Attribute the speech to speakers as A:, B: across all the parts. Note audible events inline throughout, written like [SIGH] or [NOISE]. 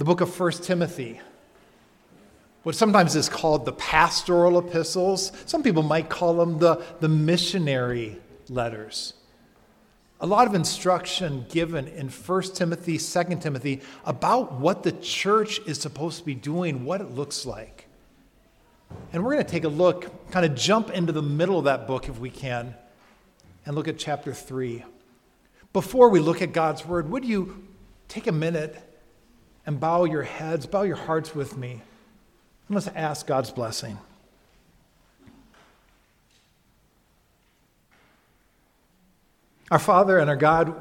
A: the book of 1 Timothy, what sometimes is called the pastoral epistles. Some people might call them the, the missionary letters. A lot of instruction given in 1 Timothy, 2 Timothy about what the church is supposed to be doing, what it looks like. And we're going to take a look, kind of jump into the middle of that book if we can, and look at chapter 3. Before we look at God's word, would you take a minute and bow your heads, bow your hearts with me, and let's ask God's blessing. Our Father and our God,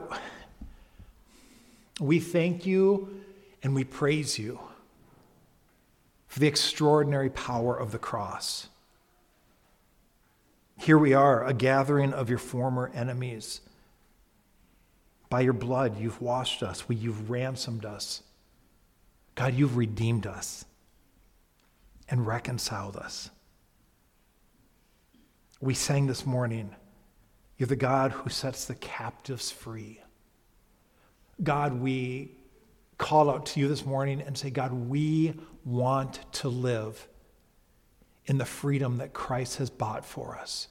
A: we thank you and we praise you for the extraordinary power of the cross. Here we are, a gathering of your former enemies. By your blood, you've washed us, you've ransomed us. God, you've redeemed us and reconciled us. We sang this morning, You're the God who sets the captives free. God, we call out to you this morning and say, God, we want to live in the freedom that Christ has bought for us.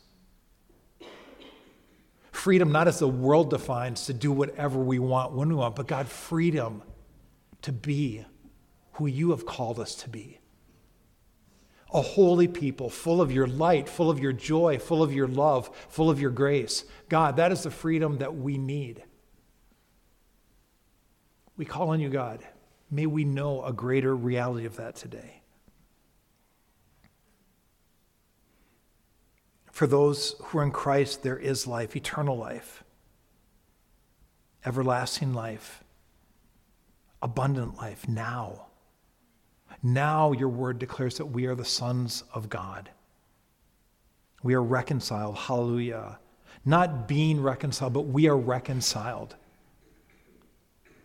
A: Freedom, not as the world defines, to do whatever we want when we want, but God, freedom to be who you have called us to be. A holy people, full of your light, full of your joy, full of your love, full of your grace. God, that is the freedom that we need. We call on you, God. May we know a greater reality of that today. For those who are in Christ, there is life, eternal life, everlasting life, abundant life now. Now your word declares that we are the sons of God. We are reconciled. Hallelujah. Not being reconciled, but we are reconciled.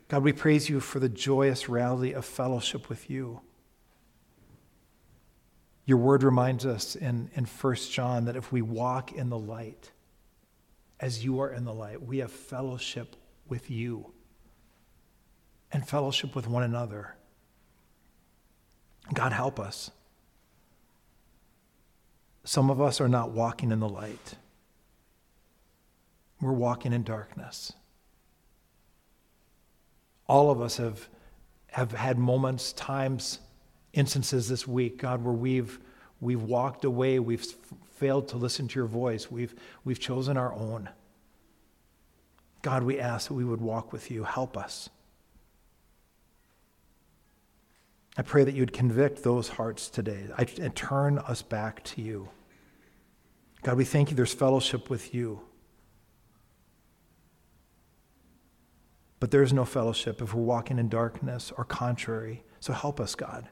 A: God, we praise you for the joyous reality of fellowship with you. Your word reminds us in, in 1 John that if we walk in the light, as you are in the light, we have fellowship with you and fellowship with one another. God, help us. Some of us are not walking in the light, we're walking in darkness. All of us have, have had moments, times, instances this week, God, where we've, we've walked away, we've failed to listen to your voice, we've, we've chosen our own. God, we ask that we would walk with you. Help us. I pray that you'd convict those hearts today and turn us back to you. God, we thank you there's fellowship with you. But there is no fellowship if we're walking in darkness or contrary. So help us, God.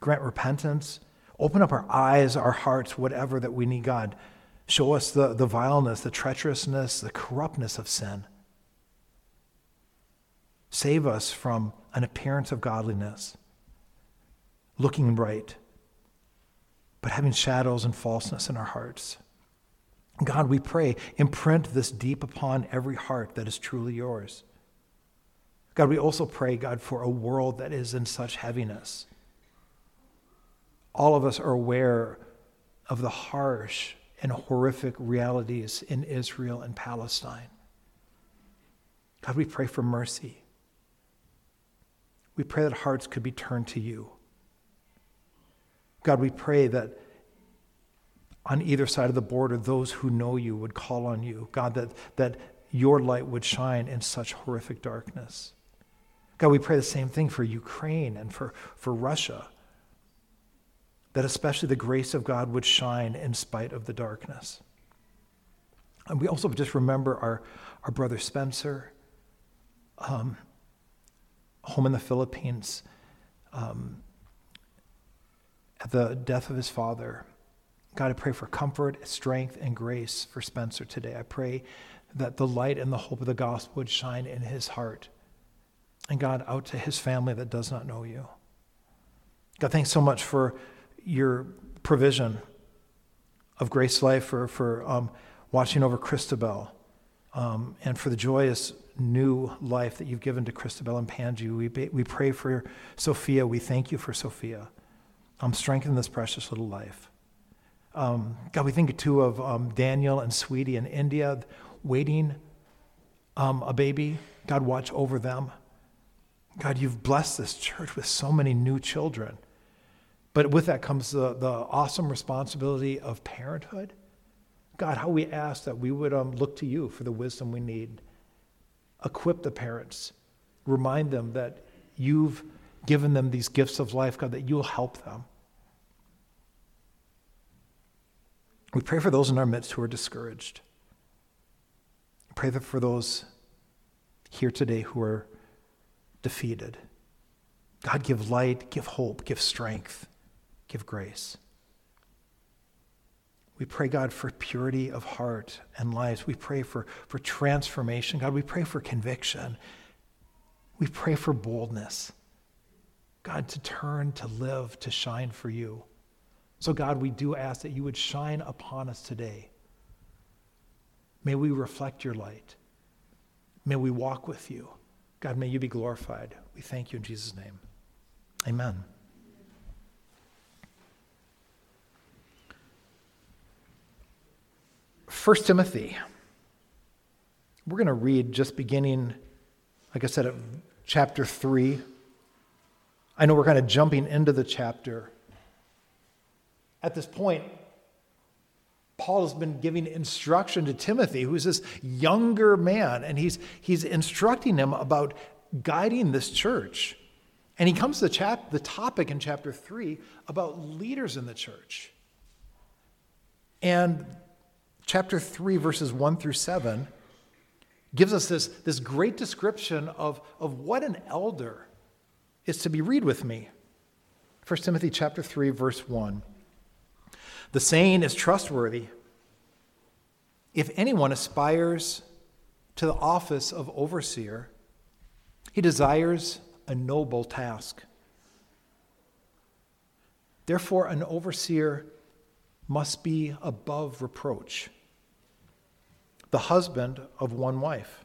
A: Grant repentance. Open up our eyes, our hearts, whatever that we need, God. Show us the, the vileness, the treacherousness, the corruptness of sin. Save us from an appearance of godliness looking right, but having shadows and falseness in our hearts. God, we pray, imprint this deep upon every heart that is truly yours. God, we also pray, God, for a world that is in such heaviness. All of us are aware of the harsh and horrific realities in Israel and Palestine. God, we pray for mercy. We pray that hearts could be turned to you. God, we pray that on either side of the border, those who know you would call on you. God, that, that your light would shine in such horrific darkness. God, we pray the same thing for Ukraine and for, for Russia, that especially the grace of God would shine in spite of the darkness. And we also just remember our, our brother Spencer, um, home in the Philippines. Um, at the death of his father. God, I pray for comfort, strength, and grace for Spencer today. I pray that the light and the hope of the gospel would shine in his heart. And God, out to his family that does not know you. God, thanks so much for your provision of Grace Life, for, for um, watching over Christabel, um, and for the joyous new life that you've given to Christabel and Panji. We, we pray for Sophia. We thank you for Sophia. Um, strengthen this precious little life. Um, God, we think too of um, Daniel and Sweetie in India waiting um, a baby. God, watch over them. God, you've blessed this church with so many new children. But with that comes the, the awesome responsibility of parenthood. God, how we ask that we would um, look to you for the wisdom we need. Equip the parents. Remind them that you've given them these gifts of life, God, that you'll help them. We pray for those in our midst who are discouraged. Pray that for those here today who are defeated. God, give light, give hope, give strength, give grace. We pray, God, for purity of heart and lives. We pray for, for transformation. God, we pray for conviction. We pray for boldness. God, to turn, to live, to shine for you. So, God, we do ask that you would shine upon us today. May we reflect your light. May we walk with you. God, may you be glorified. We thank you in Jesus' name. Amen. First Timothy. We're going to read just beginning, like I said, at chapter 3. I know we're kind of jumping into the chapter. At this point, Paul has been giving instruction to Timothy, who's this younger man, and he's, he's instructing him about guiding this church. And he comes to the, chap, the topic in chapter 3 about leaders in the church. And chapter 3, verses 1 through 7, gives us this, this great description of, of what an elder is to be. Read with me. 1 Timothy chapter 3, verse 1. The saying is trustworthy. If anyone aspires to the office of overseer, he desires a noble task. Therefore, an overseer must be above reproach, the husband of one wife,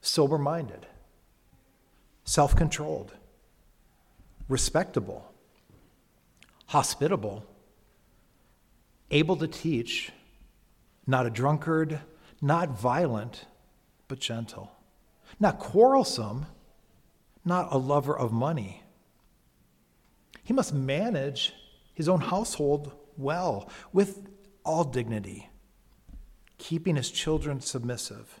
A: sober minded, self controlled, respectable, hospitable able to teach, not a drunkard, not violent, but gentle, not quarrelsome, not a lover of money. He must manage his own household well, with all dignity, keeping his children submissive.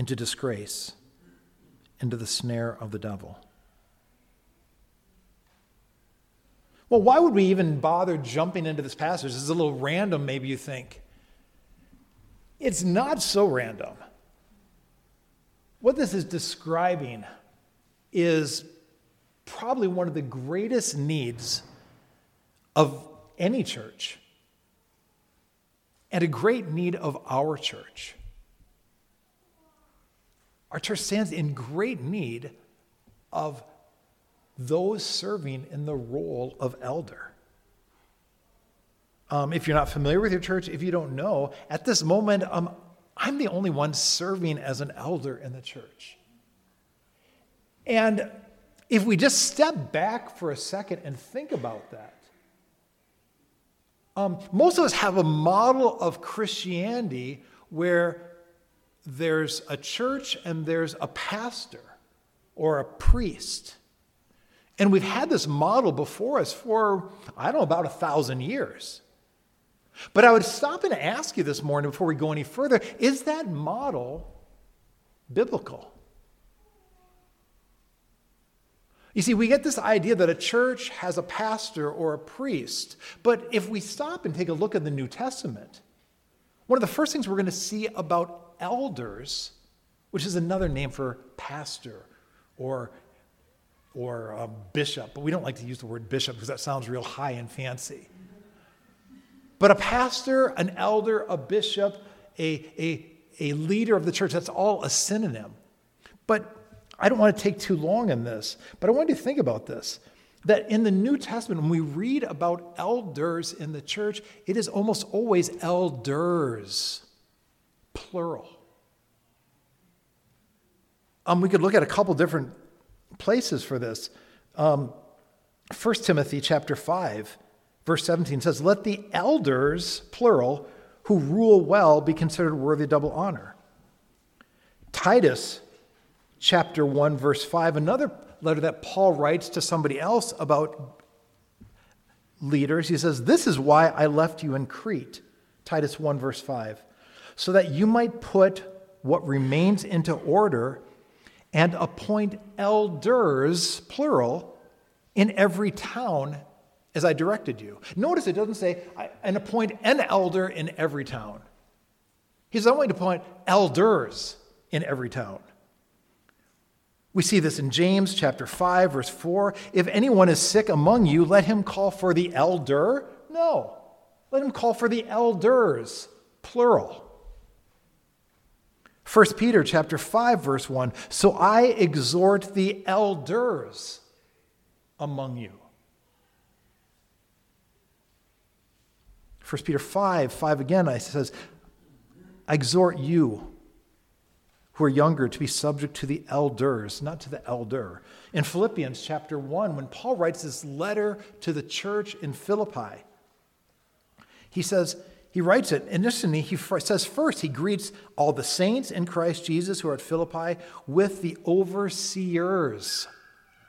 A: into disgrace, into the snare of the devil. Well, why would we even bother jumping into this passage? This is a little random, maybe you think. It's not so random. What this is describing is probably one of the greatest needs of any church and a great need of our church. Our church stands in great need of those serving in the role of elder. Um, if you're not familiar with your church, if you don't know, at this moment, um, I'm the only one serving as an elder in the church. And if we just step back for a second and think about that, um, most of us have a model of Christianity where there's a church and there's a pastor or a priest. And we've had this model before us for, I don't know, about a thousand years. But I would stop and ask you this morning before we go any further is that model biblical? You see, we get this idea that a church has a pastor or a priest. But if we stop and take a look at the New Testament, one of the first things we're going to see about elders which is another name for pastor or, or um, bishop. But we don't like to use the word bishop because that sounds real high and fancy. But a pastor, an elder, a bishop, a, a, a leader of the church, that's all a synonym. But I don't want to take too long in this, but I want you to think about this that in the New Testament, when we read about elders in the church, it is almost always elders, plural. Um, we could look at a couple different places for this. Um, 1 Timothy chapter 5, verse 17 says, Let the elders, plural, who rule well be considered worthy double honor. Titus chapter 1, verse 5, another letter that Paul writes to somebody else about leaders. He says, This is why I left you in Crete, Titus 1, verse 5, so that you might put what remains into order and appoint elders, plural, in every town as I directed you. Notice it doesn't say, and appoint an elder in every town. He's only to appoint elders in every town. We see this in James chapter 5 verse 4. If anyone is sick among you, let him call for the elder. No. Let him call for the elders, plural. 1 Peter chapter 5 verse 1. So I exhort the elders among you. 1 Peter 5, 5 again, I says, I exhort you who are younger to be subject to the elders, not to the elder. In Philippians chapter 1, when Paul writes this letter to the church in Philippi, he says, he writes it, and interestingly, he says first, he greets all the saints in Christ Jesus who are at Philippi with the overseers,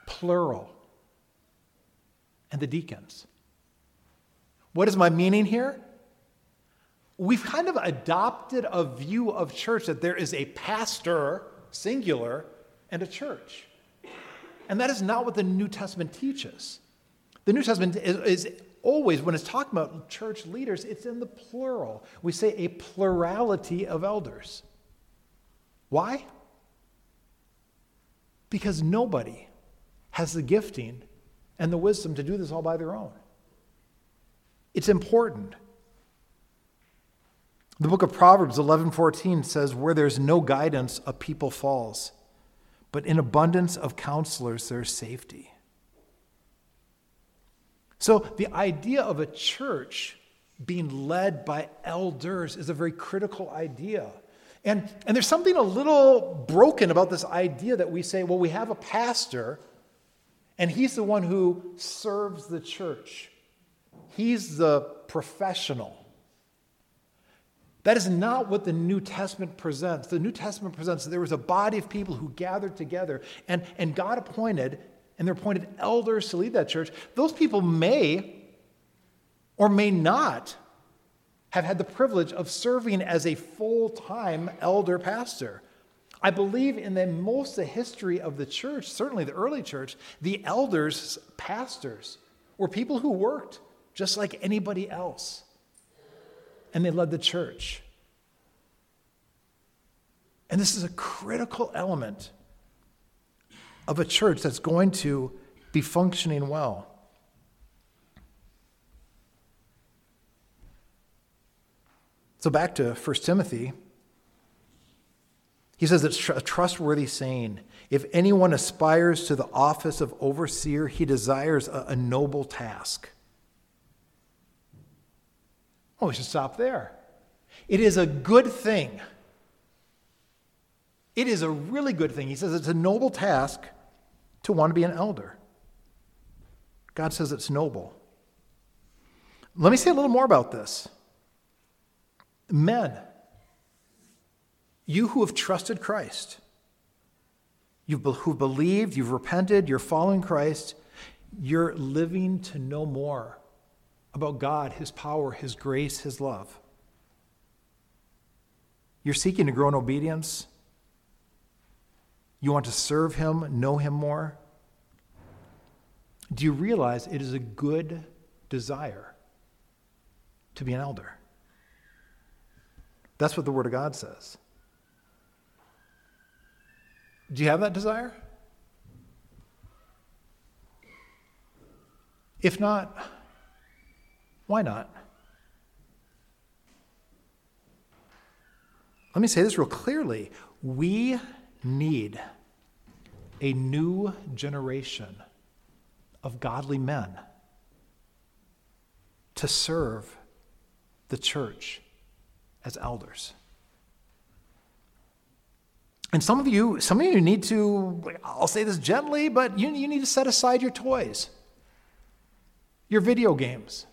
A: plural, and the deacons. What is my meaning here? we've kind of adopted a view of church that there is a pastor, singular, and a church. And that is not what the New Testament teaches. The New Testament is, is, always, when it's talking about church leaders, it's in the plural. We say a plurality of elders. Why? Because nobody has the gifting and the wisdom to do this all by their own. It's important. The book of Proverbs 11:14 says where there's no guidance a people falls but in abundance of counselors there's safety. So the idea of a church being led by elders is a very critical idea. And, and there's something a little broken about this idea that we say, well, we have a pastor, and he's the one who serves the church. He's the professional. That is not what the New Testament presents. The New Testament presents that there was a body of people who gathered together, and, and God appointed, and they're appointed elders to lead that church. Those people may or may not have had the privilege of serving as a full time elder pastor. I believe in the most of the history of the church, certainly the early church, the elders, pastors, were people who worked just like anybody else and they led the church. And this is a critical element of a church that's going to be functioning well. So back to 1 Timothy. He says it's a trustworthy saying. If anyone aspires to the office of overseer, he desires a, a noble task. Oh, we should stop there. It is a good thing. It is a really good thing. He says it's a noble task to want to be an elder. God says it's noble. Let me say a little more about this. Men, you who have trusted Christ, you've who believed, you've repented, you're following Christ, you're living to know more about God, His power, His grace, His love. You're seeking to grow in obedience. You want to serve Him, know Him more. Do you realize it is a good desire to be an elder? That's what the Word of God says. Do you have that desire? If not, why not? Let me say this real clearly. We need a new generation of godly men to serve the church as elders. And some of you, some of you need to, I'll say this gently, but you, you need to set aside your toys, your video games,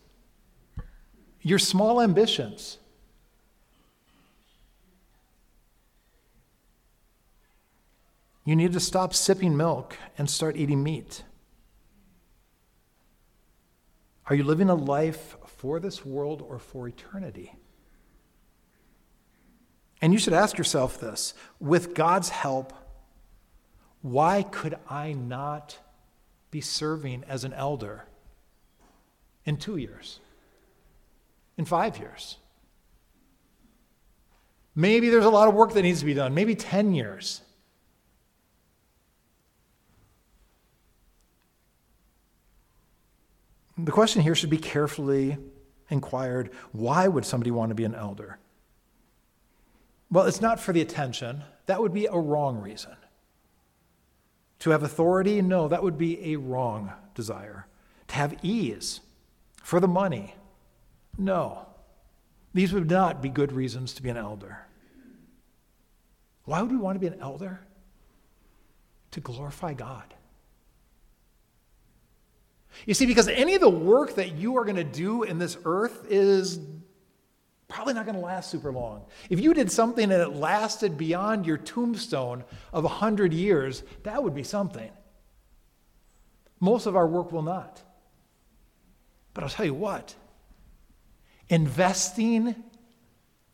A: your small ambitions. You need to stop sipping milk and start eating meat. Are you living a life for this world or for eternity? And you should ask yourself this with God's help, why could I not be serving as an elder in two years, in five years? Maybe there's a lot of work that needs to be done, maybe 10 years. The question here should be carefully inquired why would somebody want to be an elder? Well, it's not for the attention. That would be a wrong reason. To have authority? No, that would be a wrong desire. To have ease? For the money? No. These would not be good reasons to be an elder. Why would we want to be an elder? To glorify God. You see, because any of the work that you are going to do in this earth is probably not going to last super long. If you did something and it lasted beyond your tombstone of 100 years, that would be something. Most of our work will not. But I'll tell you what investing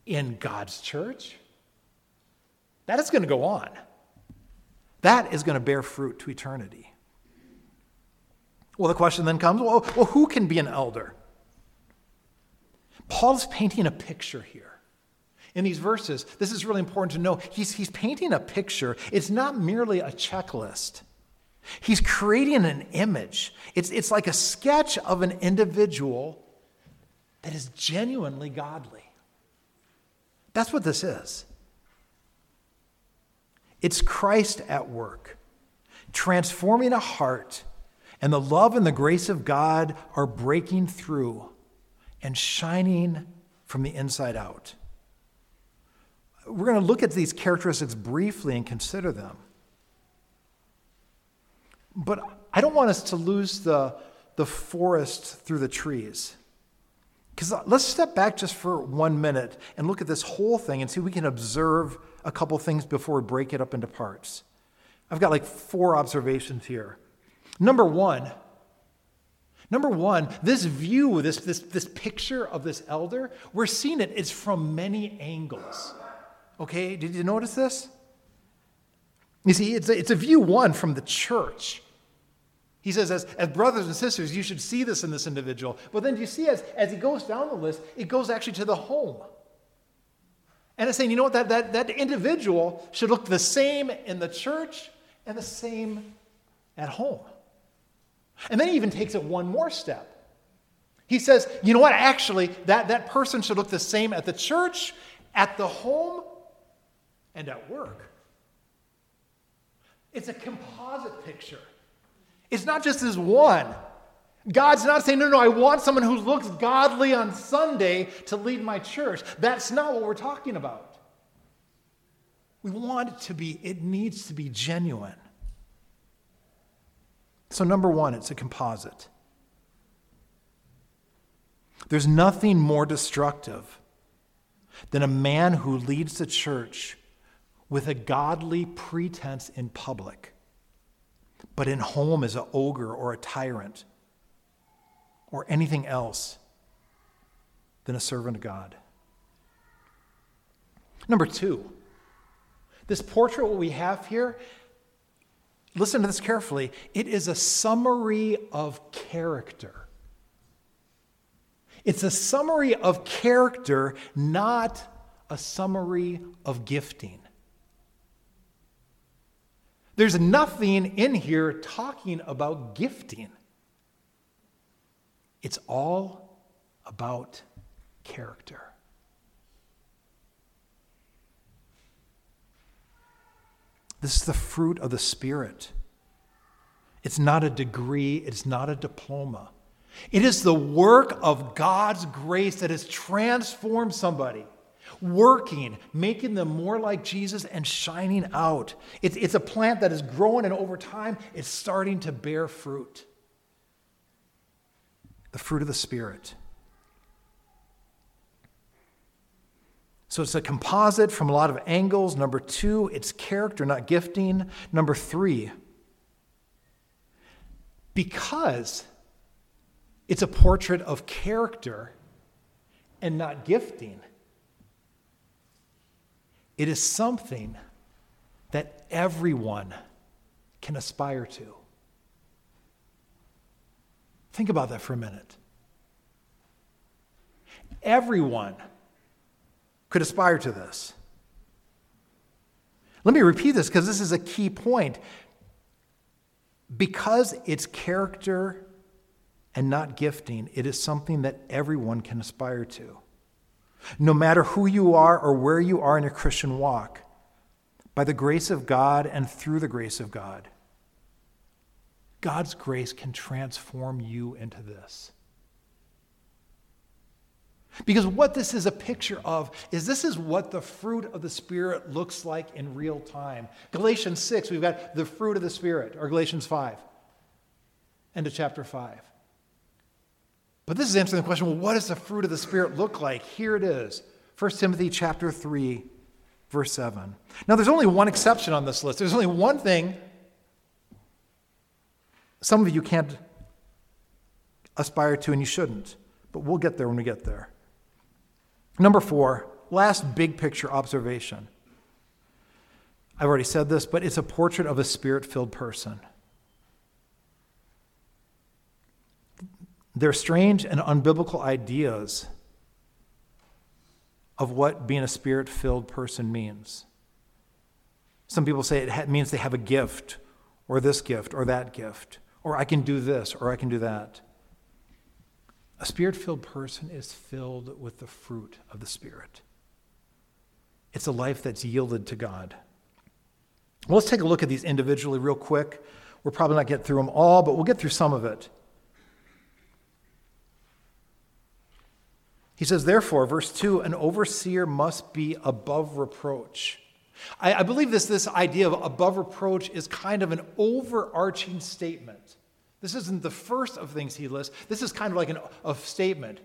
A: in God's church, that is going to go on. That is going to bear fruit to eternity. Well, the question then comes well, well who can be an elder? Paul's painting a picture here. In these verses, this is really important to know. He's, he's painting a picture. It's not merely a checklist. He's creating an image. It's, it's like a sketch of an individual that is genuinely godly. That's what this is. It's Christ at work, transforming a heart, and the love and the grace of God are breaking through and shining from the inside out. We're going to look at these characteristics briefly and consider them. But I don't want us to lose the, the forest through the trees. Because uh, let's step back just for one minute and look at this whole thing and see if we can observe a couple things before we break it up into parts. I've got like four observations here. Number one, Number one, this view, this, this, this picture of this elder, we're seeing it, it's from many angles. Okay, did you notice this? You see, it's a, it's a view one from the church. He says, as, as brothers and sisters, you should see this in this individual. But then you see, as, as he goes down the list, it goes actually to the home. And it's saying, you know what, that, that, that individual should look the same in the church and the same at home. And then he even takes it one more step. He says, you know what, actually, that, that person should look the same at the church, at the home, and at work. It's a composite picture. It's not just this one. God's not saying, no, no, I want someone who looks godly on Sunday to lead my church. That's not what we're talking about. We want it to be, it needs to be genuine. So, number one, it's a composite. There's nothing more destructive than a man who leads the church with a godly pretense in public, but in home is an ogre or a tyrant or anything else than a servant of God. Number two, this portrait, what we have here, listen to this carefully, it is a summary of character. It's a summary of character, not a summary of gifting. There's nothing in here talking about gifting. It's all about character. This is the fruit of the Spirit. It's not a degree, it's not a diploma. It is the work of God's grace that has transformed somebody, working, making them more like Jesus and shining out. It's, it's a plant that is growing, and over time, it's starting to bear fruit. The fruit of the Spirit. So it's a composite from a lot of angles. Number two, it's character, not gifting. Number three, because it's a portrait of character and not gifting. It is something that everyone can aspire to. Think about that for a minute. Everyone could aspire to this. Let me repeat this because this is a key point. Because it's character and not gifting, it is something that everyone can aspire to. No matter who you are or where you are in your Christian walk, by the grace of God and through the grace of God, God's grace can transform you into this. Because what this is a picture of is this is what the fruit of the Spirit looks like in real time. Galatians 6, we've got the fruit of the Spirit, or Galatians 5, end of chapter 5. But this is answering the question well, what does the fruit of the Spirit look like? Here it is 1 Timothy chapter 3, verse 7. Now, there's only one exception on this list. There's only one thing some of you can't aspire to, and you shouldn't. But we'll get there when we get there. Number four, last big picture observation. I've already said this, but it's a portrait of a spirit filled person. They're strange and unbiblical ideas of what being a spirit filled person means. Some people say it means they have a gift, or this gift, or that gift, or I can do this, or I can do that. A spirit filled person is filled with the fruit of the Spirit. It's a life that's yielded to God. Well, let's take a look at these individually, real quick. We'll probably not get through them all, but we'll get through some of it. He says, therefore, verse 2 an overseer must be above reproach. I, I, believe this, this idea of above reproach is kind of an overarching statement. This isn't the first of things he lists. This is kind of like an, a statement.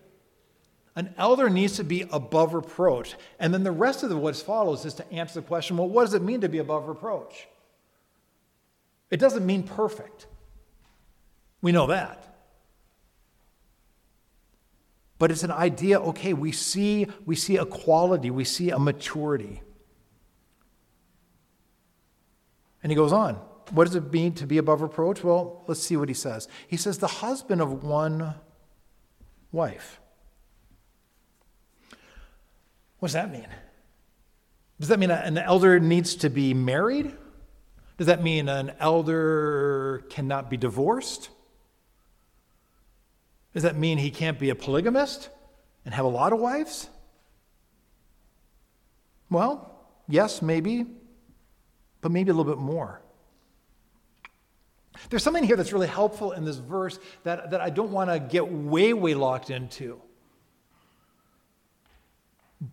A: An elder needs to be above reproach. And then the rest of what follows is to answer the question well, what does it mean to be above reproach? It doesn't mean perfect. We know that. But it's an idea, okay, we see, we see a quality, we see a maturity. And he goes on. What does it mean to be above reproach? Well, let's see what he says. He says, the husband of one wife. What does that mean? Does that mean an elder needs to be married? Does that mean an elder cannot be divorced? Does that mean he can't be a polygamist and have a lot of wives? Well, yes, maybe, but maybe a little bit more. There's something here that's really helpful in this verse that, that I don't want to get way, way locked into.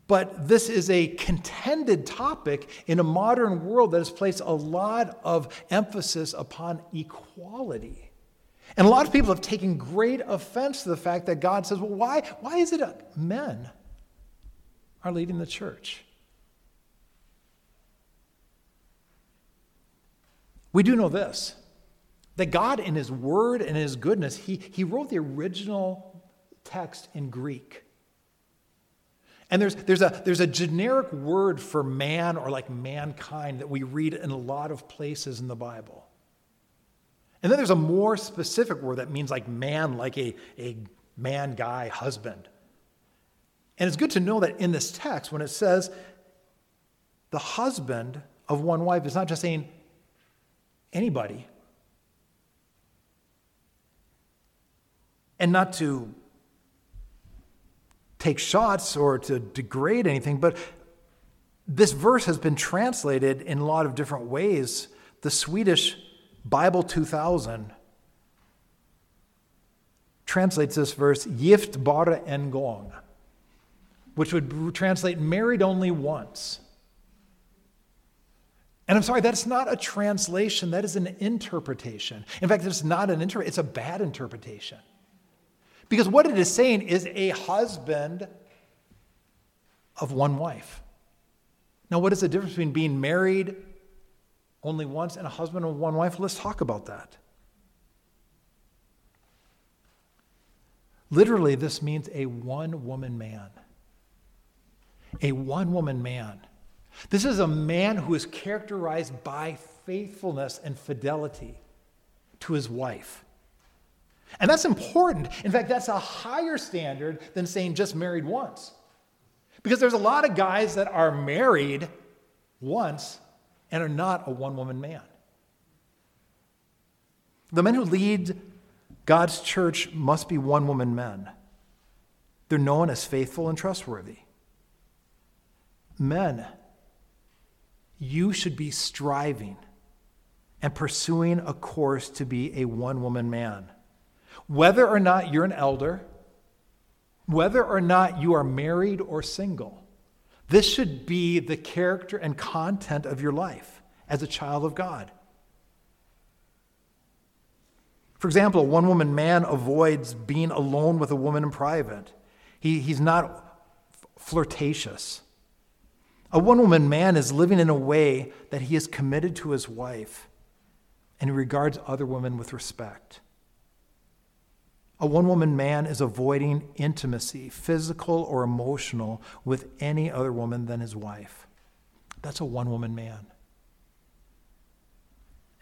A: But this is a contended topic in a modern world that has placed a lot of emphasis upon equality. And a lot of people have taken great offense to the fact that God says, well, why, why is it men are leading the church? We do know this that God, in His Word and His goodness, He, he wrote the original text in Greek. And there's, there's, a, there's a generic word for man or like mankind that we read in a lot of places in the Bible. And then there's a more specific word that means like man, like a, a man, guy, husband. And it's good to know that in this text, when it says the husband of one wife, it's not just saying anybody. And not to take shots or to degrade anything, but this verse has been translated in a lot of different ways. The Swedish Bible 2000 translates this verse, gift bara en gång, which would translate married only once. And I'm sorry, that's not a translation, that is an interpretation. In fact, it's not an interpretation, it's a bad interpretation. Because what it is saying is a husband of one wife. Now, what is the difference between being married only once and a husband of one wife? Let's talk about that. Literally, this means a one woman man. A one woman man. This is a man who is characterized by faithfulness and fidelity to his wife. And that's important. In fact, that's a higher standard than saying just married once. Because there's a lot of guys that are married once and are not a one woman man. The men who lead God's church must be one woman men. They're known as faithful and trustworthy. Men, you should be striving and pursuing a course to be a one woman man. Whether or not you're an elder, whether or not you are married or single, this should be the character and content of your life as a child of God. For example, a one woman man avoids being alone with a woman in private. He, he's not flirtatious. A one woman man is living in a way that he is committed to his wife and he regards other women with respect. A one woman man is avoiding intimacy, physical or emotional, with any other woman than his wife. That's a one woman man.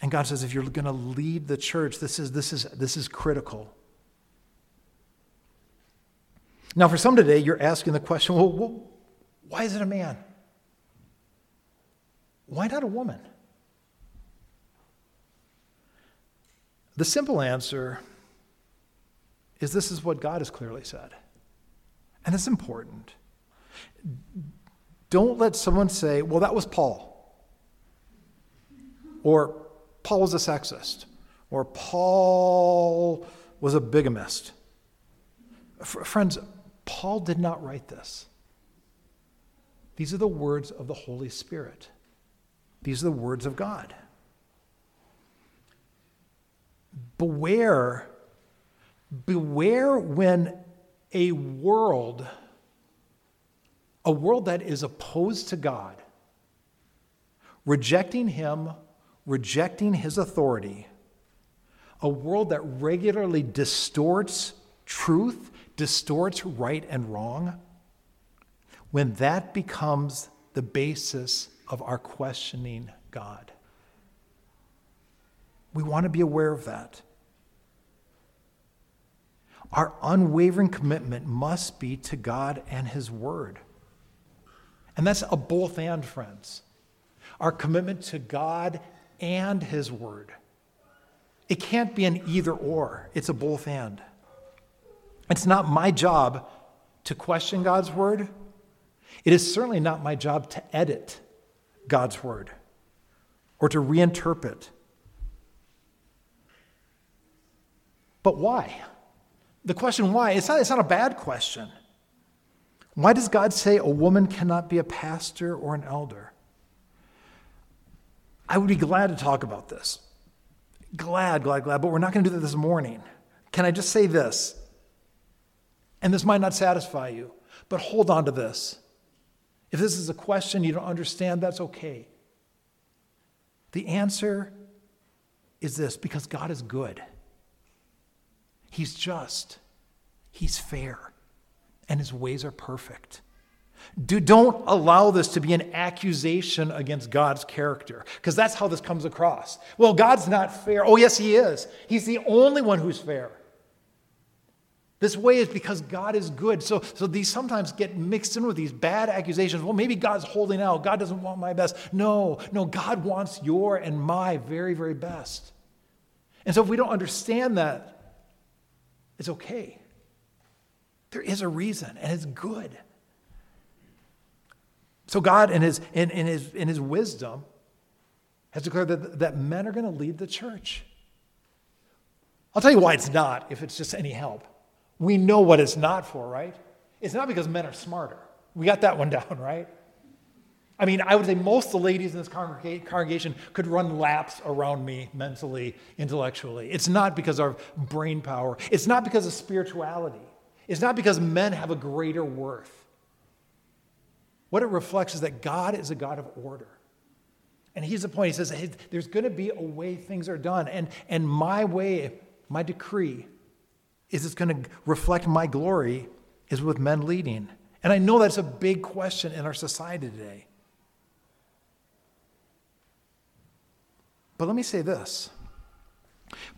A: And God says, if you're going to lead the church, this is, this, is, this is critical. Now, for some today, you're asking the question well, well why is it a man? Why not a woman? The simple answer is this is what God has clearly said. And it's important. Don't let someone say, well, that was Paul. Or Paul was a sexist. Or Paul was a bigamist. Friends, Paul did not write this. These are the words of the Holy Spirit. These are the words of God. Beware Beware when a world, a world that is opposed to God, rejecting Him, rejecting His authority, a world that regularly distorts truth, distorts right and wrong, when that becomes the basis of our questioning God. We want to be aware of that. Our unwavering commitment must be to God and His Word. And that's a both and, friends. Our commitment to God and His Word. It can't be an either or, it's a both and. It's not my job to question God's Word. It is certainly not my job to edit God's Word or to reinterpret. But why? The question why, it's not, it's not a bad question. Why does God say a woman cannot be a pastor or an elder? I would be glad to talk about this. Glad, glad, glad, but we're not going to do that this morning. Can I just say this? And this might not satisfy you, but hold on to this. If this is a question you don't understand, that's okay. The answer is this because God is good. He's just, He's fair, and His ways are perfect. Do, don't allow this to be an accusation against God's character, because that's how this comes across. Well, God's not fair. Oh, yes, He is. He's the only one who's fair. This way is because God is good. So, so these sometimes get mixed in with these bad accusations. Well, maybe God's holding out. God doesn't want my best. No, no, God wants your and my very, very best. And so if we don't understand that, it's okay. There is a reason, and it's good. So God, in his, in, in his, in his wisdom, has declared that, that men are going to lead the church. I'll tell you why it's not, if it's just any help. We know what it's not for, right? It's not because men are smarter. We got that one [LAUGHS] down, right? I mean, I would say most of the ladies in this congregation could run laps around me mentally, intellectually. It's not because of brain power. It's not because of spirituality. It's not because men have a greater worth. What it reflects is that God is a God of order. And he's the point. He says, hey, there's going to be a way things are done. And, and my way, my decree, is it's going to reflect my glory is with men leading. And I know that's a big question in our society today. But let me say this.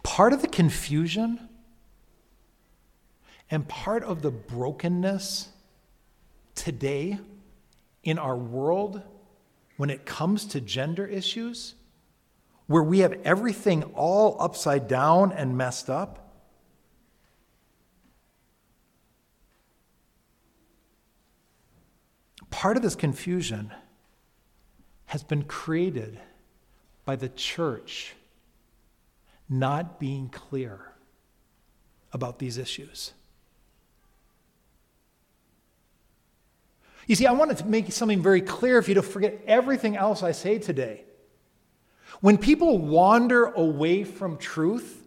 A: Part of the confusion and part of the brokenness today in our world when it comes to gender issues, where we have everything all upside down and messed up, part of this confusion has been created by the church not being clear about these issues. You see, I wanted to make something very clear for you to forget everything else I say today. When people wander away from truth,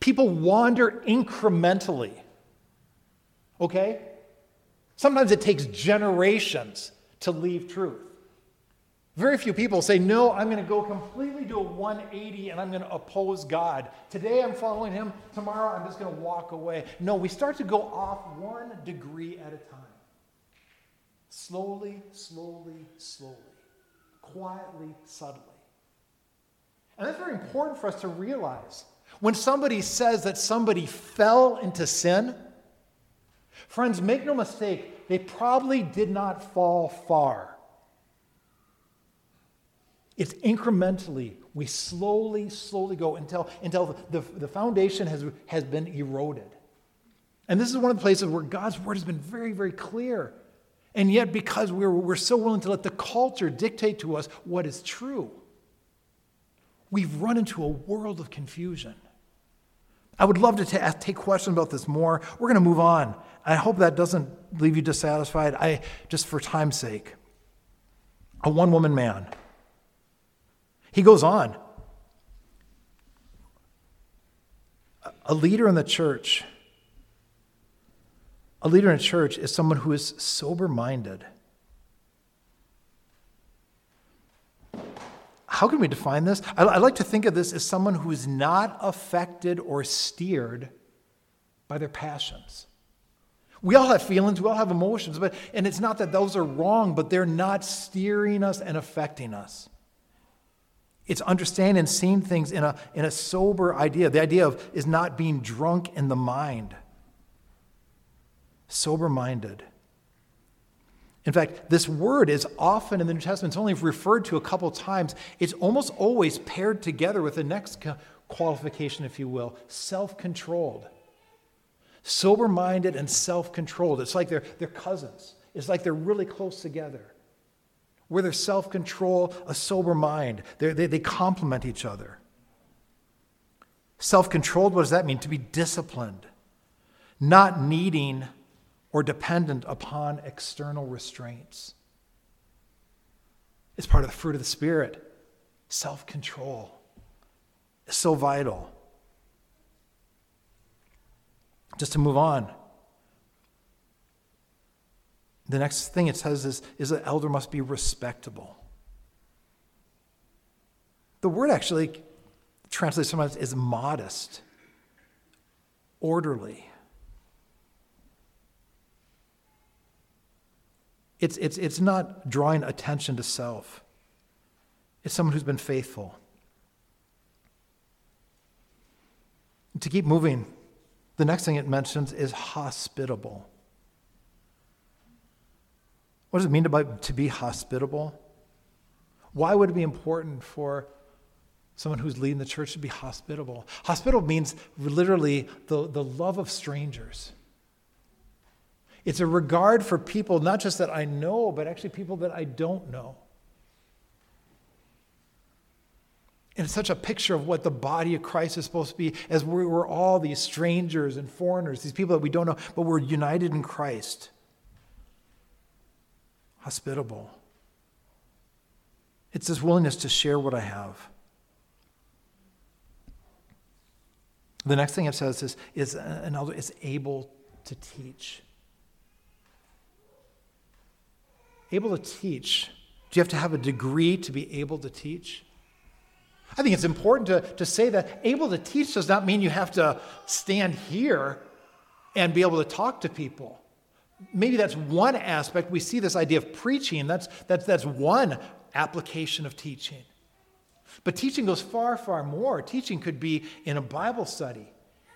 A: people wander incrementally. Okay? Sometimes it takes generations to leave truth. Very few people say, No, I'm going to go completely do a 180 and I'm going to oppose God. Today I'm following Him. Tomorrow I'm just going to walk away. No, we start to go off one degree at a time. Slowly, slowly, slowly, quietly, subtly. And that's very important for us to realize. When somebody says that somebody fell into sin, friends, make no mistake, they probably did not fall far. It's incrementally, we slowly, slowly go until, until the, the foundation has, has been eroded. And this is one of the places where God's word has been very, very clear. And yet, because we're, we're so willing to let the culture dictate to us what is true, we've run into a world of confusion. I would love to ta- take questions about this more. We're going to move on. I hope that doesn't leave you dissatisfied. I just for time's sake. A one-woman man. He goes on. A leader in the church a leader in a church is someone who is sober minded. How can we define this? I, I, like to think of this as someone who is not affected or steered by their passions. We all have feelings, we all have emotions, but, and it's not that those are wrong, but they're not steering us and affecting us. It's understanding and seeing things in a, in a sober idea. The idea of is not being drunk in the mind sober minded. In fact, this word is often in the New Testament, it's only referred to a couple times. It's almost always paired together with the next qualification, if you will self controlled. Sober minded and self controlled. It's like they're, they're cousins, it's like they're really close together. Where there's self control, a sober mind, they they, they complement each other. Self controlled, what does that mean? To be disciplined, not needing or dependent upon external restraints. It's part of the fruit of the Spirit. Self control is so vital. Just to move on. The next thing it says is, is that elder must be respectable. The word actually translates sometimes as modest, orderly. It's, it's, it's not drawing attention to self, it's someone who's been faithful. To keep moving, The next thing it mentions is hospitable. What does it mean to, to be hospitable? Why would it be important for someone who's leading the church to be hospitable? Hospitable means literally the, the love of strangers. It's a regard for people, not just that I know, but actually people that I don't know. And it's such a picture of what the body of Christ is supposed to be, as we're all these strangers and foreigners, these people that we don't know, but we're united in Christ hospitable. It's this willingness to share what I have. The next thing it says is, is an elder is able to teach. Able to teach. Do you have to have a degree to be able to teach? I think it's important to, to say that able to teach does not mean you have to stand here and be able to talk to people maybe that's one aspect. We see this idea of preaching. That's, that's, that's one application of teaching. But teaching goes far, far more. Teaching could be in a Bible study,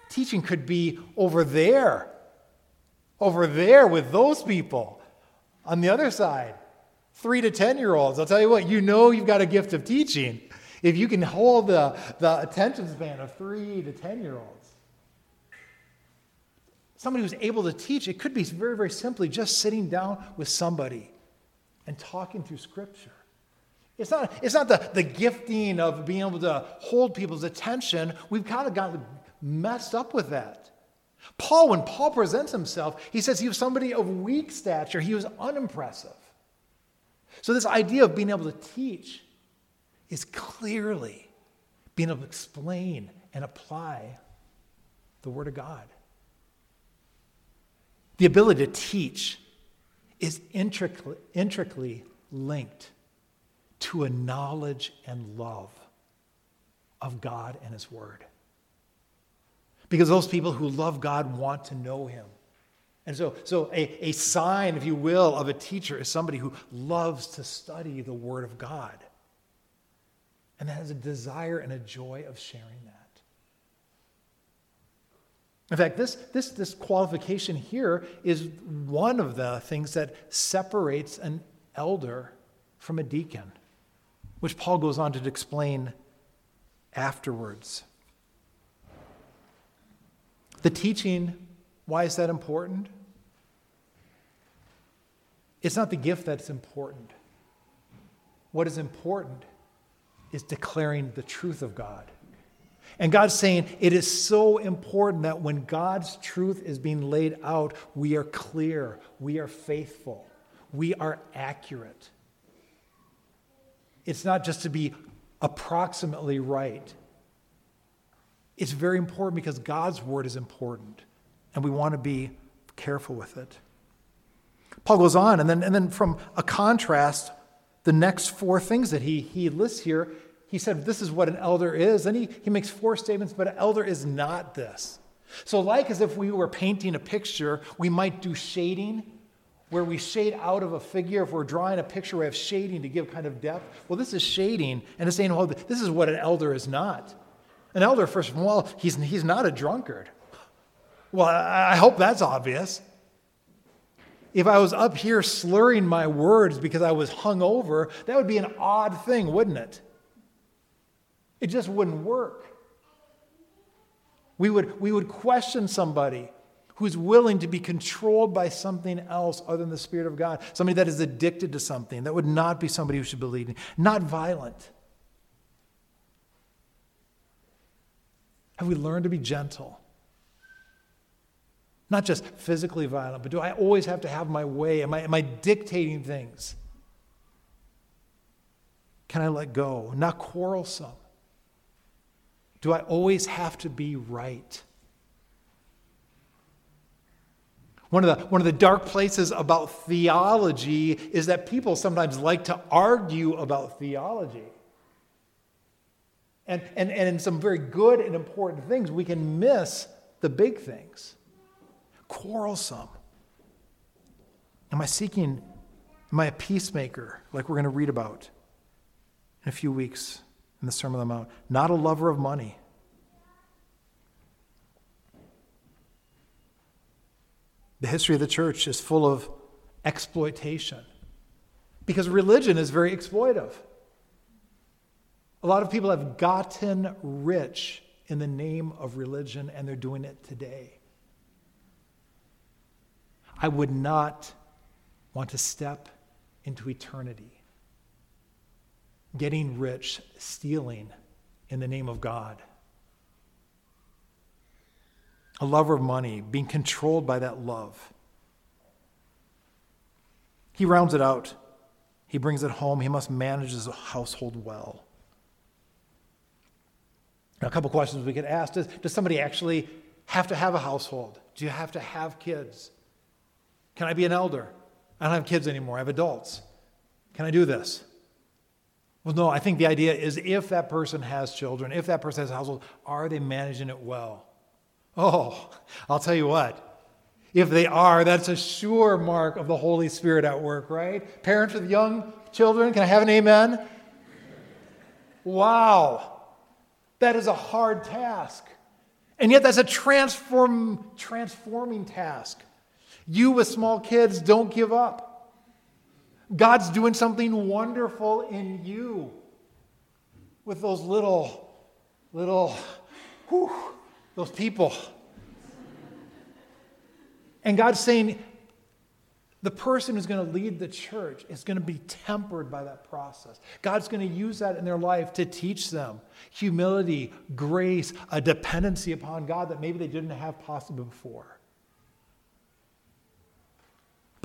A: teaching could be over there, over there with those people on the other side. Three to 10 year olds. I'll tell you what, you know you've got a gift of teaching if you can hold the, the attention span of three to 10 year olds somebody who's able to teach, it could be very, very simply just sitting down with somebody and talking through Scripture. It's not, it's not the, the gifting of being able to hold people's attention. We've kind of gotten messed up with that. Paul, when Paul presents himself, he says he was somebody of weak stature, he was unimpressive. So, this idea of being able to teach is clearly being able to explain and apply the Word of God. The ability to teach is intricately, intricately linked to a knowledge and love of God and His Word. Because those people who love God want to know Him. And so, so a, a sign, if you will, of a teacher is somebody who loves to study the Word of God and has a desire and a joy of sharing. In fact, this, this, this qualification here is one of the things that separates an elder from a deacon, which Paul goes on to explain afterwards. The teaching, why is that important? It's not the gift that's important. What is important is declaring the truth of God. And God's saying it is so important that when God's truth is being laid out, we are clear, we are faithful, we are accurate. It's not just to be approximately right. It's very important because God's word is important, and we want to be careful with it. Paul goes on, and then, and then from a contrast, the next four things that he, he lists here he said, This is what an elder is. And he, he makes four statements, but an elder is not this. So, like as if we were painting a picture, we might do shading, where we shade out of a figure. If we're drawing a picture, we have shading to give kind of depth. Well, this is shading, and it's saying, well, this is what an elder is not. An elder, first of all, he's, he's not a drunkard. Well, I, I hope that's obvious. If I was up here slurring my words because I was hungover, that would be an odd thing, wouldn't it? It just wouldn't work. We would, we would question somebody who's willing to be controlled by something else other than the Spirit of God, somebody that is addicted to something. That would not be somebody who should be leading, not violent. Have we learned to be gentle? Not just physically violent, but do I always have to have my way? Am I, am I dictating things? Can I let go? Not quarrelsome. Do I always have to be right? One of, the, one of the dark places about theology is that people sometimes like to argue about theology. And, and, and in some very good and important things, we can miss the big things. Quarrelsome. Am I seeking, am I a peacemaker, like we're going to read about in a few weeks? In the Sermon on the Mount, not a lover of money. The history of the church is full of exploitation because religion is very exploitive. A lot of people have gotten rich in the name of religion, and they're doing it today. I would not want to step into eternity getting rich, stealing in the name of God. A lover of money, being controlled by that love. He rounds it out. He brings it home. He must manage his household well. Now, a couple questions we could ask does, does somebody actually have to have a household? Do you have to have kids? Can I be an elder? I don't have kids anymore, I have adults. Can I do this? Well, no, I think the idea is if that person has children, if that person has a household, are they managing it well? Oh, I'll tell you what. If they are, that's a sure mark of the Holy Spirit at work, right? Parents with young children, can I have an amen? Wow. That is a hard task. And yet, that's a transform, transforming task. You with small kids, don't give up. God's doing something wonderful in you with those little, little, whew, those people. And God's saying, the person who's going to lead the church is going to be tempered by that process. God's going to use that in their life to teach them humility, grace, a dependency upon God that maybe they didn't have possible before.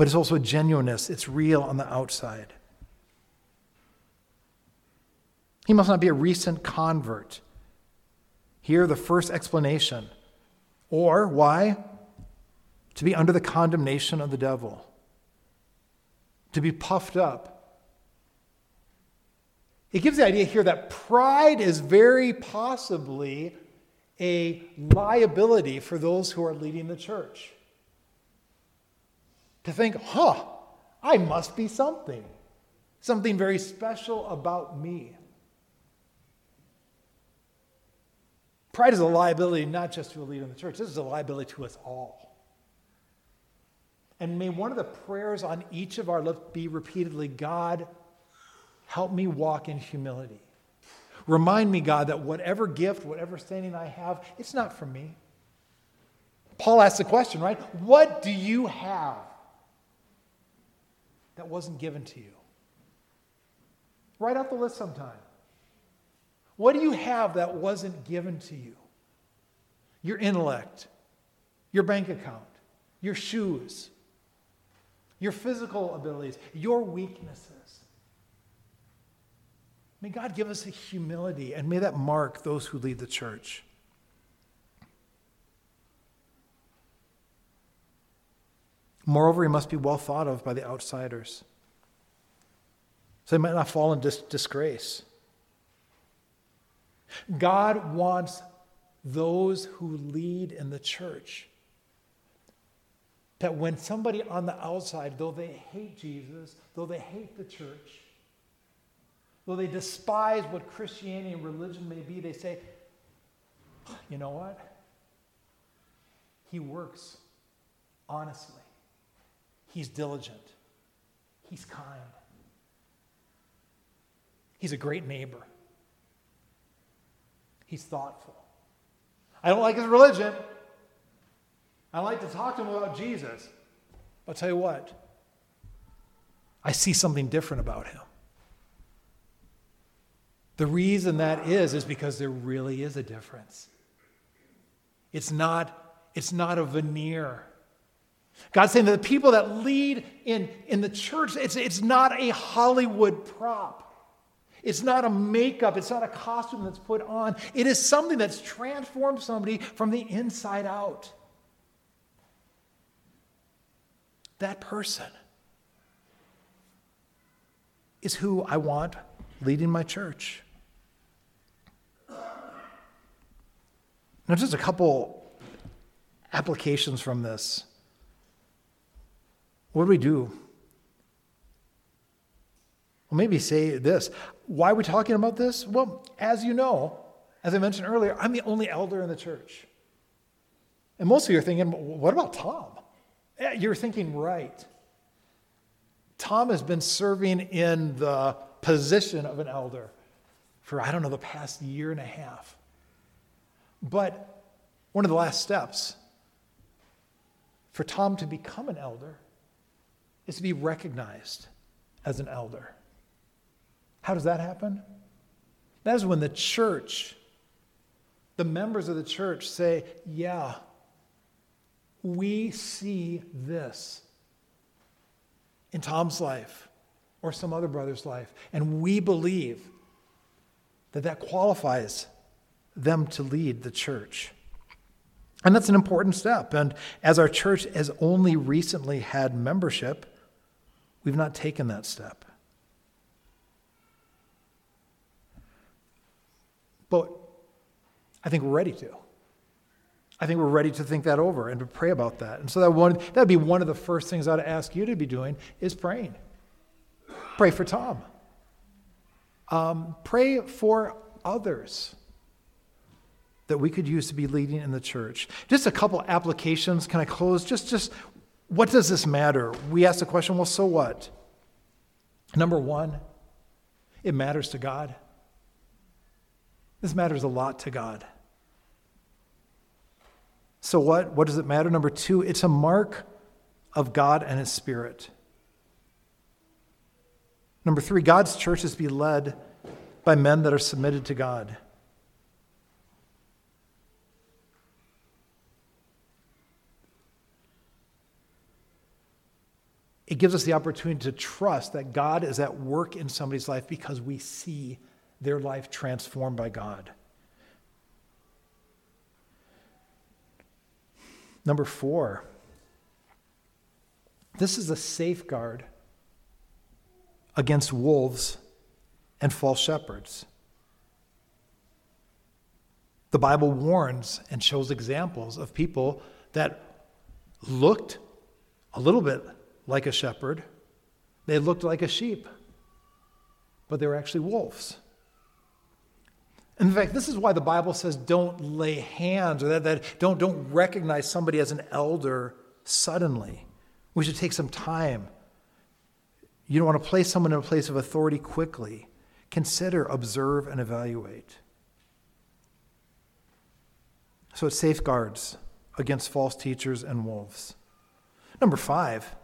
A: But it's also genuineness, it's real on the outside. He must not be a recent convert. Here, the first explanation. Or, why? To be under the condemnation of the devil to be puffed up. It gives the idea here that pride is very possibly a liability for those who are leading the church. To think, huh, I must be something, something very special about me. Pride is a liability not just to a leader in the church, this is a liability to us all. And may one of the prayers on each of our lips be repeatedly God, help me walk in humility. Remind me, God, that whatever gift, whatever standing I have, it's not from me. Paul asks the question, right? What do you have that wasn't given to you? Write out the list sometime. What do you have that wasn't given to you? Your intellect, your bank account, your shoes, your physical abilities, your weaknesses. May God give us a humility and may that mark those who lead the church. Moreover, he must be well thought of by the outsiders. So he might not fall in dis- disgrace. God wants those who lead in the church that when somebody on the outside, though they hate Jesus, though they hate the church, though they despise what Christianity and religion may be, they say, you know what? He works honestly. He's diligent. He's kind. He's a great neighbor. He's thoughtful. I don't like his religion. I like to talk to him about Jesus. I'll tell you what, I see something different about him. The reason that is, is because there really is a difference. It's not, it's not a veneer. God's saying that the people that lead in, in the church, it's, it's not a Hollywood prop. It's not a makeup, it's not a costume that's put on. It is something that's transformed somebody from the inside out. that person is who I want leading my church. Now, just a couple applications from this. What do we do? Well, maybe say this. Why are we talking about this? Well, as you know, as I mentioned earlier, I'm the only elder in the church. And most of you are thinking, what about Tom? You're thinking right. Tom has been serving in the position of an elder for, I don't know, the past year and a half. But one of the last steps for Tom to become an elder is to be recognized as an elder. How does that happen? That is when the church, the members of the church say, Yeah, we see this in Tom's life or some other brother's life, and we believe that that qualifies them to lead the church. And that's an important step. And as our church has only recently had membership, we've not taken that step. But I think we're ready to. I think we're ready to think that over and to pray about that. And so that one that'd be one of the first things I'd ask you to be doing is praying. Pray for Tom. Um, pray for others that we could use to be leading in the church. Just a couple applications. Can I close? Just, just what does this matter? We ask the question, well, so what? Number one, it matters to God. This matters a lot to God. So, what? What does it matter? Number two, it's a mark of God and His Spirit. Number three, God's church is to be led by men that are submitted to God. It gives us the opportunity to trust that God is at work in somebody's life because we see their life transformed by God. Number four, this is a safeguard against wolves and false shepherds. The Bible warns and shows examples of people that looked a little bit like a shepherd, they looked like a sheep, but they were actually wolves. In fact, this is why the Bible says don't lay hands or that, that don't, don't recognize somebody as an elder suddenly. We should take some time. You don't want to place someone in a place of authority quickly. Consider, observe, and evaluate. So it safeguards against false teachers and wolves. Number five,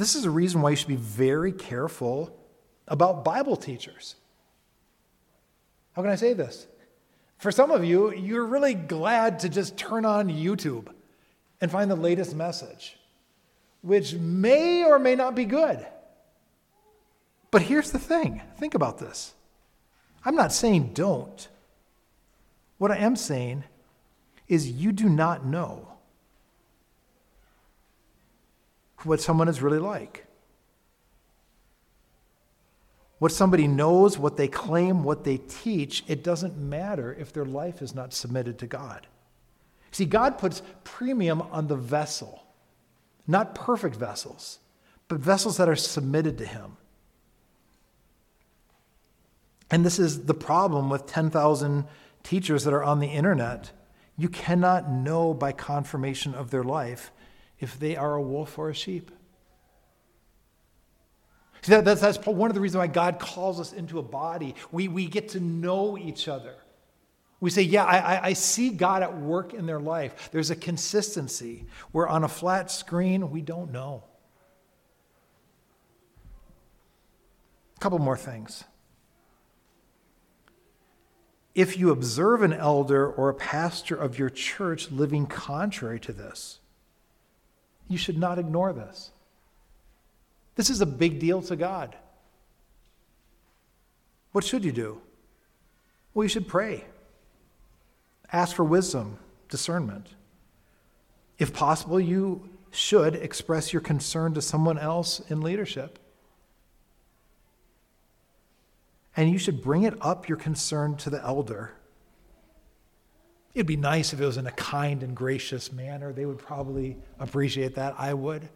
A: this is a reason why you should be very careful about Bible teachers. How can I say this? For some of you, you're really glad to just turn on YouTube and find the latest message, which may or may not be good. But here's the thing think about this. I'm not saying don't. What I am saying is you do not know what someone is really like what somebody knows, what they claim, what they teach, it doesn't matter if their life is not submitted to God. See, God puts premium on the vessel, not perfect vessels, but vessels that are submitted to Him. And this is the problem with 10,000 teachers that are on the internet. You cannot know by confirmation of their life if they are a wolf or a sheep. See, that, that's, that's one of the reasons why God calls us into a body. We, we get to know each other. We say, Yeah, I, I see God at work in their life. There's a consistency where on a flat screen, we don't know. A couple more things. If you observe an elder or a pastor of your church living contrary to this, you should not ignore this. This is a big deal to God. What should you do? Well, you should pray. Ask for wisdom, discernment. If possible, you should express your concern to someone else in leadership. And you should bring it up, your concern, to the elder. It'd be nice if it was in a kind and gracious manner. They would probably appreciate that. I would.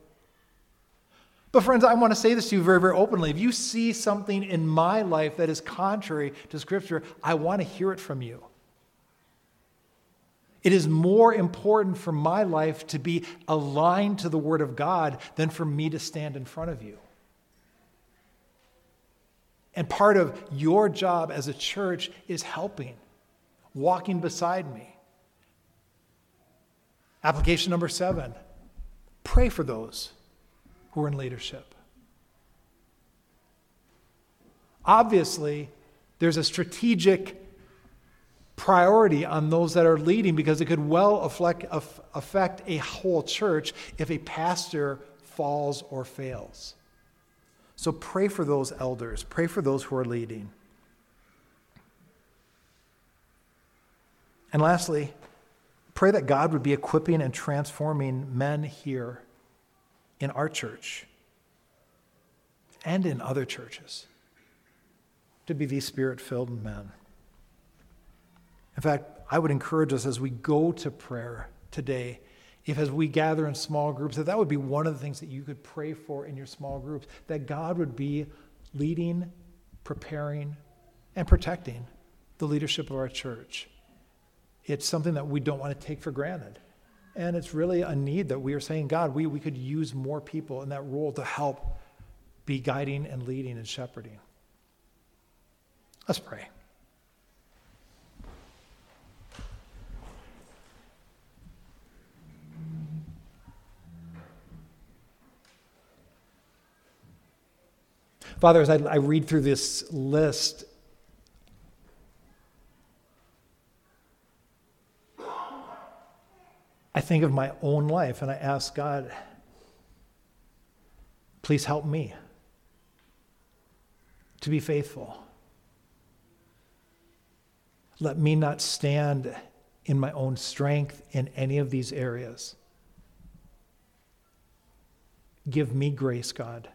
A: But, friends, I want to say this to you very, very openly. If you see something in my life that is contrary to Scripture, I want to hear it from you. It is more important for my life to be aligned to the Word of God than for me to stand in front of you. And part of your job as a church is helping, walking beside me. Application number seven pray for those who are in leadership. Obviously, there's a strategic priority on those that are leading because it could well affect, affect a whole church if a pastor falls or fails. So pray for those elders, pray for those who are leading. And lastly, pray that God would be equipping and transforming men here in our church and in other churches to be these spirit filled men. In fact, I would encourage us as we go to prayer today, if as we gather in small groups, that that would be one of the things that you could pray for in your small groups, that God would be leading, preparing, and protecting the leadership of our church. It's something that we don't want to take for granted. And it's really a need that we are saying, God, we, we could use more people in that role to help be guiding and leading and shepherding. Let's pray. Father, as I, I read through this list, I think of my own life and I ask God, please help me to be faithful. Let me not stand in my own strength in any of these areas. Give me grace, God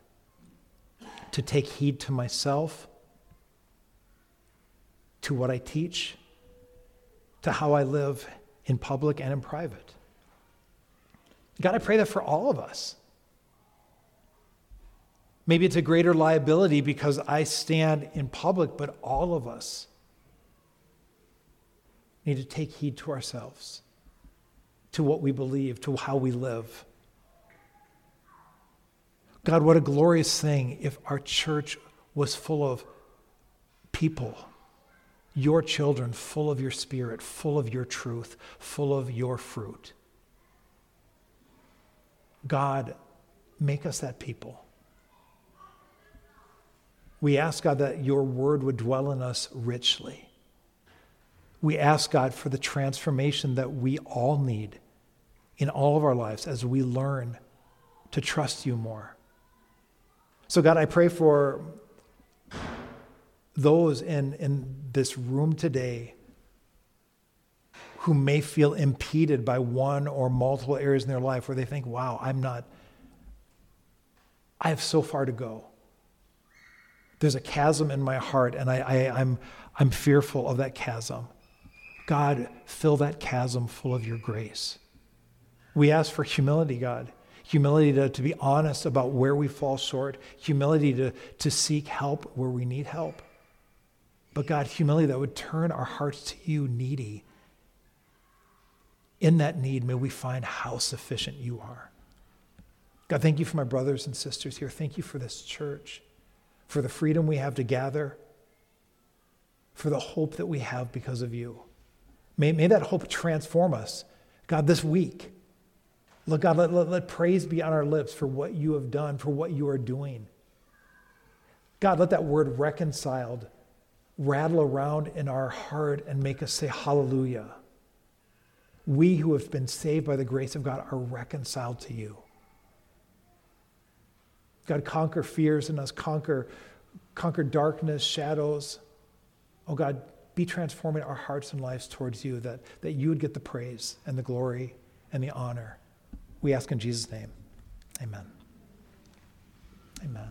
A: to take heed to myself, to what I teach, to how I live in public and in private. God, I pray that for all of us. Maybe it's a greater liability because I stand in public, but all of us need to take heed to ourselves, to what we believe, to how we live. God, what a glorious thing if our church was full of people, your children, full of your spirit, full of your truth, full of your fruit. God, make us that people. We ask, God, that your word would dwell in us richly. We ask, God, for the transformation that we all need in all of our lives as we learn to trust you more so, God, I pray for those in, in this room today who may feel impeded by one or multiple areas in their life where they think, wow, I'm not, I have so far to go. There's a chasm in my heart, and I, I, I'm, I'm fearful of that chasm. God, fill that chasm full of your grace. We ask for humility, God humility to, to be honest about where we fall short, humility to, to seek help where we need help. But God, humility that would turn our hearts to you, needy. In that need, may we find how sufficient you are. God, thank you for my brothers and sisters here. Thank you for this church, for the freedom we have to gather, for the hope that we have because of you. May, may that hope transform us, God, this week. Look, God, let, let, let praise be on our lips for what you have done, for what you are doing. God, let that word reconciled rattle around in our heart and make us say hallelujah. We who have been saved by the grace of God are reconciled to you. God, conquer fears in us, conquer, conquer darkness, shadows. Oh God, be transforming our hearts and lives towards you, that, that you would get the praise and the glory and the honor. We ask in Jesus' name. Amen. Amen.